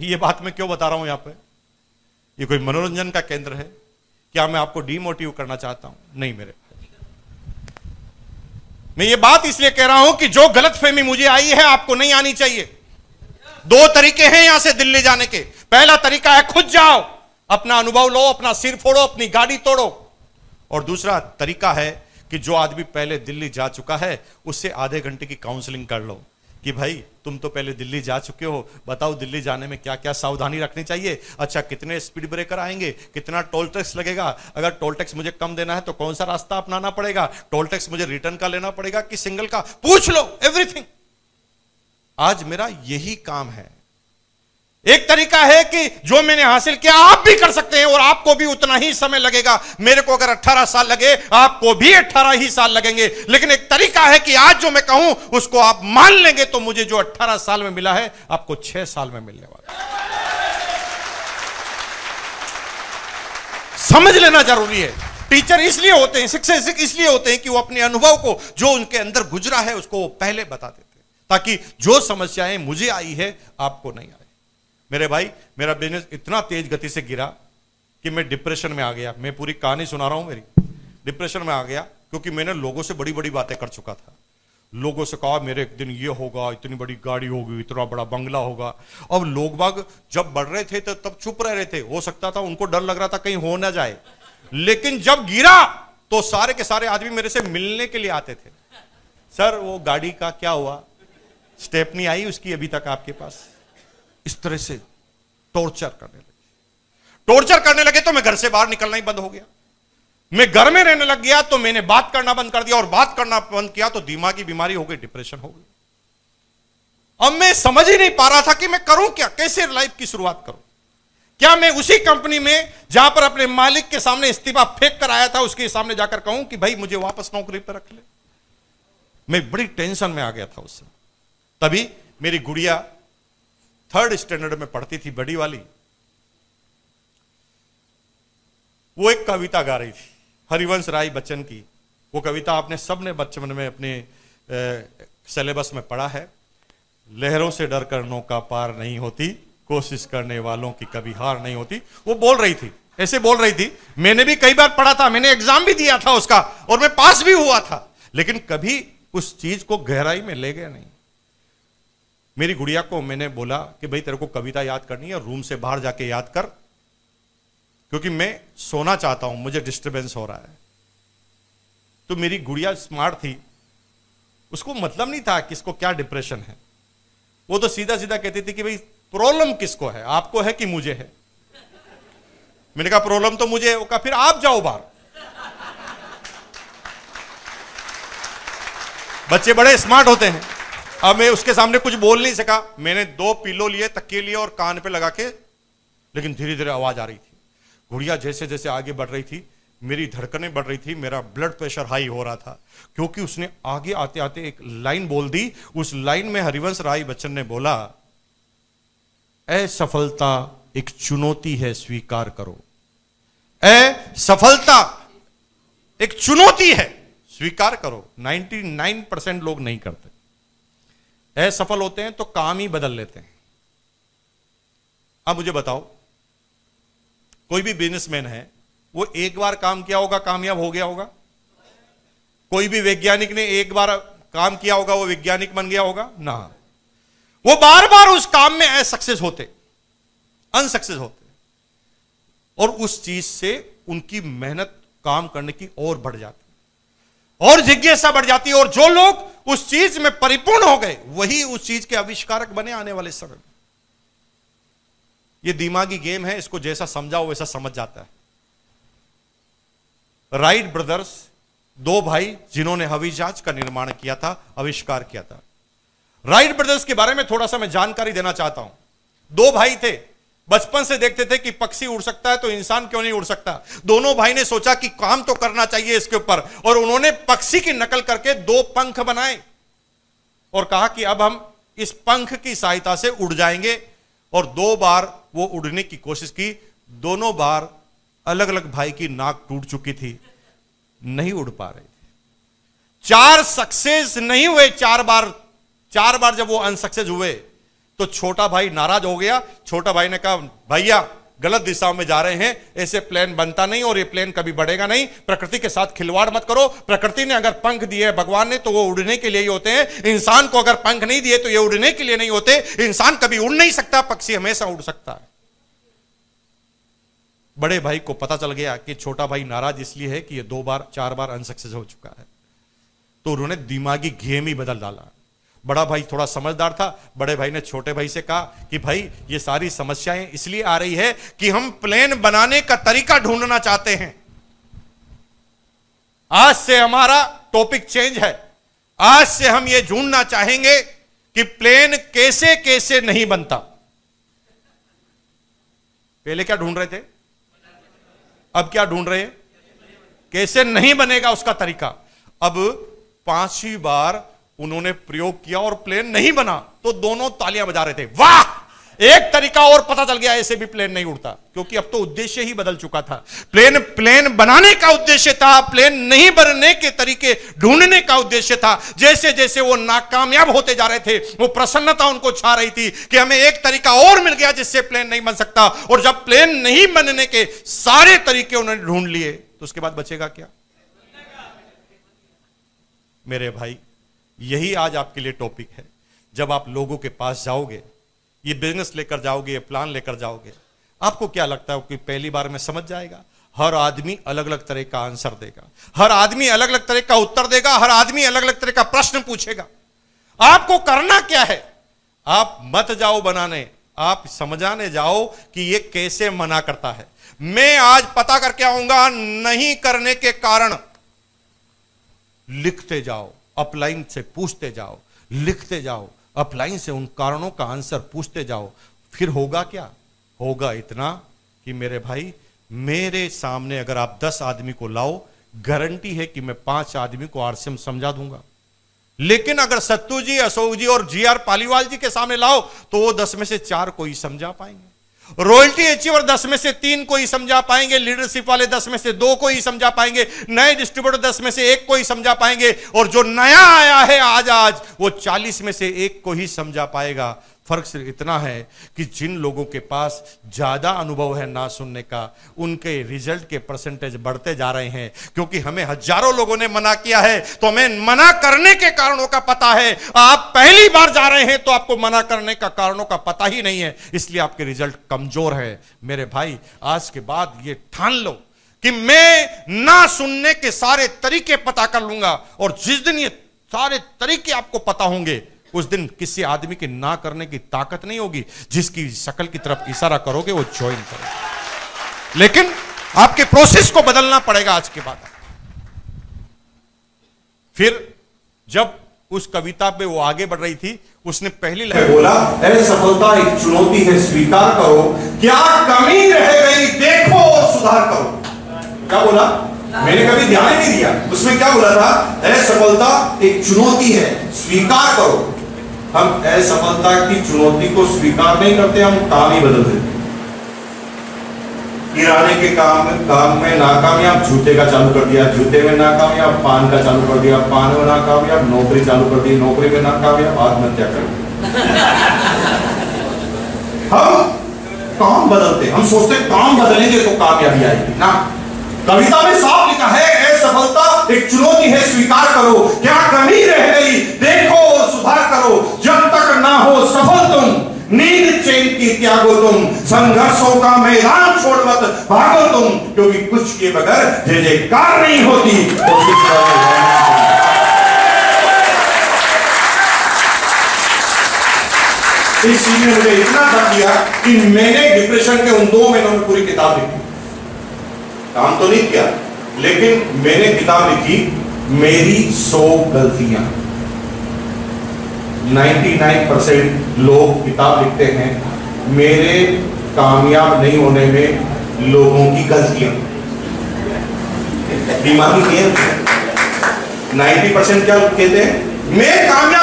ये बात मैं क्यों बता रहा हूँ यहाँ पे? ये कोई मनोरंजन का केंद्र है? क्या मैं आपको डीमोटिव करना चाहता हूँ? नहीं मेरे मैं ये बात इसलिए कह रहा हूँ कि जो गलत फहमी मुझे आई है, आपको नहीं आनी चाहिए। दो तरीके हैं यहाँ से दिल्ली जाने के। पहला तरीका है, खुद जाओ, अपना अनुभव लो, अपना सिर फोड़ो, अपनी गाड़ी तोड़ो। और दूसरा तरीका है कि जो आदमी पहले दिल्ली जा चुका है, उससे आधे घंटे की काउंसलिंग कर लो कि भाई तुम तो पहले दिल्ली जा चुके हो। बताओ दिल्ली जाने में क्या क्या सावधानी रखनी चाहिए? अच्छा कितने स्पीड ब्रेकर आएँगे? कितना टोल टैक्स लगेगा? अगर टोल टैक्स मुझे कम देना है तो कौन सा रास्ता अपनाना पड़ेगा? टोल टैक्स मुझे रिटर्न का लेना पड़ेगा कि सिंगल का? पूछ लो एवरीथिंग आज मेरा यही काम है। एक तरीका है कि जो मैंने हासिल किया, आप भी कर सकते हैं और आपको भी उतना ही समय लगेगा। मेरे को अगर 18 साल लगे, आपको भी 18 ही साल लगेंगे। लेकिन एक तरीका है कि आज जो मैं कहूँ, उसको आप मान लेंगे तो मुझे जो 18 साल में मिला है, आपको 6 साल में मिलने वाला समझ लेना ज़रूरी है। टीचर इसलिए होते हैं, शिक्षक इसलिए होते हैं कि वो अपने अनुभव को, जो उनके अंदर गुजरा है, उसको पहले बता देते ताकि जो समस्याएँ मुझे आई है, आपको नहीं आई। मेरे भाई, मेरा बिज़नेस इतना तेज गति से गिरा कि मैं डिप्रेशन में आ गया। मैं पूरी कहानी सुना रहा हूँ मेरी। डिप्रेशन में आ गया क्योंकि मैंने लोगों से बड़ी बड़ी बातें कर चुका था। लोगों से कहा, मेरे एक दिन ये होगा, इतनी बड़ी गाड़ी होगी, इतना बड़ा बंगला होगा। अब लोग बाग जब बढ़ रहे थे तो तब चुप रह रहे थे। हो सकता था उनको डर लग रहा था कहीं हो ना जाए। लेकिन जब गिरा तो सारे के सारे आदमी मेरे से मिलने के लिए आते थे। सर, वो गाड़ी का क्या हुआ? स्टेपनी आई उसकी अभी तक आपके पास? इस तरह से टॉर्चर करने लगे। टॉर्चर करने लगे तो मैं घर से बाहर निकलना ही बंद हो गया। मैं घर में रहने लग गया तो मैंने बात करना बंद कर दिया और बात करना बंद किया तो दिमागी बीमारी हो गई डिप्रेशन हो गई। अब मैं समझ ही नहीं पा रहा था कि मैं करूँ क्या, कैसे लाइफ की शुरुआत करूँ। क्या मैं उसी कंपनी में जहाँ पर अपने मालिक के सामने इस्तीफा फेंक कर आया था, उसके सामने जाकर कहूँ कि भाई मुझे वापस नौकरी पर रख ले। मैं बड़ी टेंशन में आ गया था उससे तभी मेरी गुड़िया थर्ड स्टैंडर्ड में पढ़ती थी बड़ी वाली। वो एक कविता गा रही थी, हरिवंश राय बच्चन की। वो कविता आपने सबने बचपन में अपने सिलेबस में पढ़ा है। लहरों से डर कर नौका पार नहीं होती, कोशिश करने वालों की कभी हार नहीं होती। वो बोल रही थी, ऐसे बोल रही थी, मैंने भी कई बार पढ़ा था, मैंने एग्ज़ाम भी दिया था उसका, और मैं पास भी हुआ था। लेकिन कभी उस चीज़ को गहराई में ले गया नहीं। मेरी गुड़िया को मैंने बोला कि भाई, तेरे को कविता याद करनी है, रूम से बाहर जाके याद कर, क्योंकि मैं सोना चाहता हूँ, मुझे डिस्टरबेंस हो रहा है। तो मेरी गुड़िया स्मार्ट थी। उसको मतलब नहीं था किसको क्या डिप्रेशन है। वो तो सीधा सीधा कहती थी कि भाई प्रॉब्लम किसको है? आपको है कि मुझे है? मैंने कहा प्रॉब्लम तो मुझे है। कहा, फिर आप जाओ बाहर। बच्चे बड़े स्मार्ट होते हैं। अब मैं उसके सामने कुछ बोल नहीं सका। मैंने दो पिलो लिए, तकिए लिए और कान पे लगा के, लेकिन धीरे धीरे आवाज़ आ रही थी। गुड़िया जैसे जैसे आगे बढ़ रही थी, मेरी धड़कनें बढ़ रही थी, मेरा ब्लड प्रेशर हाई हो रहा था, क्योंकि उसने आगे आते आते एक लाइन बोल दी। उस लाइन में हरिवंश राय बच्चन ने बोला असफलता एक चुनौती है, स्वीकार करो। असफलता एक चुनौती है, स्वीकार करो। 99 परसेंट लोग नहीं करते। असफल होते हैं तो काम ही बदल लेते हैं। अब मुझे बताओ, कोई भी बिजनेसमैन है, वो एक बार काम किया होगा, कामयाब हो गया होगा? कोई भी वैज्ञानिक ने एक बार काम किया होगा, वो वैज्ञानिक बन गया होगा? ना। वो बार बार उस काम में असक्सेस होते अनसक्सेस होते। और उस चीज़ से उनकी मेहनत काम करने की और बढ़ जाती। और जिज्ञासा बढ़ जाती है, और जो लोग उस चीज़ में परिपूर्ण हो गए, वही उस चीज़ के आविष्कारक बने आने वाले समय में। ये दिमागी गेम है, इसको जैसा समझाओ, वैसा समझ जाता है। राइट ब्रदर्स, दो भाई जिन्होंने हवाई जहाज़ का निर्माण किया था, आविष्कार किया था। राइट ब्रदर्स के बारे में थोड़ा सा मैं जानकारी देना चाहता हूँ। दो भाई थे बचपन से देखते थे कि पक्षी उड़ सकता है तो इंसान क्यों नहीं उड़ सकता? दोनों भाई ने सोचा कि काम तो करना चाहिए इसके ऊपर, और उन्होंने पक्षी की नकल करके दो पंख बनाए और कहा कि अब हम इस पंख की सहायता से उड़ जाएँगे। और दो बार वो उड़ने की कोशिश की। दोनों बार अलग अलग भाई की नाक टूट चुकी थी। नहीं उड़ पा रहे थे। चार सक्सेस नहीं हुए, चार बार चार बार जब वो अनसक्सेस हुए तो छोटा भाई नाराज़ हो गया। छोटा भाई ने कहा, भैया, गलत दिशाओं में जा रहे हैं। ऐसे प्लेन बनता नहीं और ये प्लेन कभी बढ़ेगा नहीं। प्रकृति के साथ खिलवाड़ मत करो। प्रकृति ने अगर पंख दिए भगवान ने तो वो उड़ने के लिए ही होते हैं। इंसान को अगर पंख नहीं दिए तो ये उड़ने के लिए नहीं होते। इंसान कभी उड़ नहीं सकता, पक्षी हमेशा उड़ सकता है। बड़े भाई को पता चल गया कि छोटा भाई नाराज़ इसलिए है कि ये दो बार, चार बार अनसक्सेस हो चुका है। तो उन्होंने दिमागी गेम ही बदल डाला। बड़ा भाई थोड़ा समझदार था, बड़े भाई ने छोटे भाई से कहा कि भाई, ये सारी समस्याएँ इसलिए आ रही है कि हम प्लेन बनाने का तरीका ढूंढना चाहते हैं। आज से हमारा टॉपिक चेंज है। आज से हम ये ढूंढना चाहेंगे कि प्लेन कैसे कैसे नहीं बनता। पहले क्या ढूंढ रहे थे? अब क्या ढूंढ रहे हैं? कैसे नहीं बनेगा उसका तरीका? अब पांचवी बार उन्होंने प्रयोग किया और प्लेन नहीं बना तो दोनों तालियाँ बजा रहे थे। वाह! एक तरीका और पता चल गया, ऐसे भी प्लेन नहीं उड़ता, क्योंकि अब तो उद्देश्य ही बदल चुका था। प्लेन प्लेन बनाने का उद्देश्य था प्लेन नहीं बनने के तरीके ढूँढने का उद्देश्य था। जैसे जैसे वो नाकामयाब होते जा रहे थे, वो प्रसन्नता उनको छा रही थी कि हमें एक तरीका और मिल गया जिससे प्लेन नहीं बन सकता। और जब प्लेन नहीं बनने के सारे तरीके उन्होंने ढूंढ लिए तो उसके बाद बचेगा क्या? मेरे भाई यही आज आपके लिए टॉपिक है। जब आप लोगों के पास जाओगे, ये बिज़नेस लेकर जाओगे, ये प्लान लेकर जाओगे, आपको क्या लगता है कि पहली बार में समझ जाएगा? हर आदमी अलग अलग तरह का आंसर देगा। हर आदमी अलग अलग तरह का उत्तर देगा, हर आदमी अलग अलग तरह का प्रश्न पूछेगा। आपको करना क्या है? आप मत जाओ बनाने, आप समझाने जाओ कि ये कैसे मना करता है। मैं आज पता करके आऊँगा, नहीं करने के कारण लिखते जाओ। अपलाइन से पूछते जाओ, लिखते जाओ, अपलाइन से उन कारणों का आंसर पूछते जाओ, फिर होगा क्या? होगा इतना कि मेरे भाई, मेरे सामने अगर आप दस आदमी को लाओ, गारंटी है कि मैं पाँच आदमी को आरसीएम समझा दूँगा। लेकिन अगर सत्तू जी, अशोक जी और जी आर पालीवाल जी के सामने लाओ तो वो दस में से चार को ही समझा पाएँगे। रॉयल्टी अचीवर दस में से तीन को ही समझा पाएँगे लीडरशिप वाले दस में से दो को ही समझा पाएँगे, नए डिस्ट्रीब्यूटर दस में से एक को ही समझा पाएँगे और जो नया आया है आज आज, वो चालीस में से एक को ही समझा पाएगा। फ़र्क सिर्फ़ इतना है कि जिन लोगों के पास ज़्यादा अनुभव है ना सुनने का, उनके रिज़ल्ट के परसेंटेज बढ़ते जा रहे हैं। क्योंकि हमें हज़ारों लोगों ने मना किया है तो हमें मना करने के कारणों का पता है। आप पहली बार जा रहे हैं तो आपको मना करने का कारणों का पता ही नहीं है। इसलिए आपके रिज़ल्ट कमज़ोर है। मेरे भाई, आज के बाद ये ठान लो कि मैं ना सुनने के सारे तरीके पता कर लूँगा, और जिस दिन ये सारे तरीके आपको पता होंगे उस दिन किसी आदमी की ना करने की ताकत नहीं होगी। जिसकी शकल की तरफ़ इशारा करोगे, वो ज्वाइन करोगे। लेकिन आपके प्रोसेस को बदलना पड़ेगा आज के बाद। फिर जब उस कविता पे वो आगे बढ़ रही थी, उसने पहली लाइन बोला, अरे, सफलता एक चुनौती है, स्वीकार करो। क्या कमी रह गई, देखो और सुधार करो। क्या बोला? मैंने कभी ध्यान ही नहीं दिया। उसमें क्या बोला था? अरे, सफलता एक चुनौती है, स्वीकार करो। हम असफलता की चुनौती को स्वीकार नहीं करते, हम काम ही बदल देते किराने के काम में काम में नाकामयाब जूते का चालू कर दिया, जूते में नाकामयाब पान का चालू कर दिया, पान में नाकामयाब नौकरी चालू कर दी, नौकरी में नाकामयाब आत्महत्या कर दी। हम काम बदलते हम सोचते काम बदलेंगे तो कामयाबी आएगी। ना, कविता में साफ़ लिखा है असफलता एक चुनौती है, स्वीकार करो। क्या कमी रह गई? देखो और सुधार करो। जब तक ना हो सफल तुम, नींद चैन की त्यागो तुम। संघर्षों का मैदान छोड़ मत भागो तुम, क्योंकि कुछ के बगैर जय जयकार नहीं होती। तो इस ने मुझे इतना दर्द दिया कि मैंने डिप्रेशन के उन दो महीनों में पूरी किताब लिखी। काम तो नहीं किया। लेकिन मैंने किताब लिखी, मेरी सौ गलतियाँ। 99 परसेंट लोग किताब लिखते हैं। मेरे कामयाब नहीं होने में लोगों की गलतियाँ। खेल 90 परसेंट क्या कहते हैं, मैं कामयाब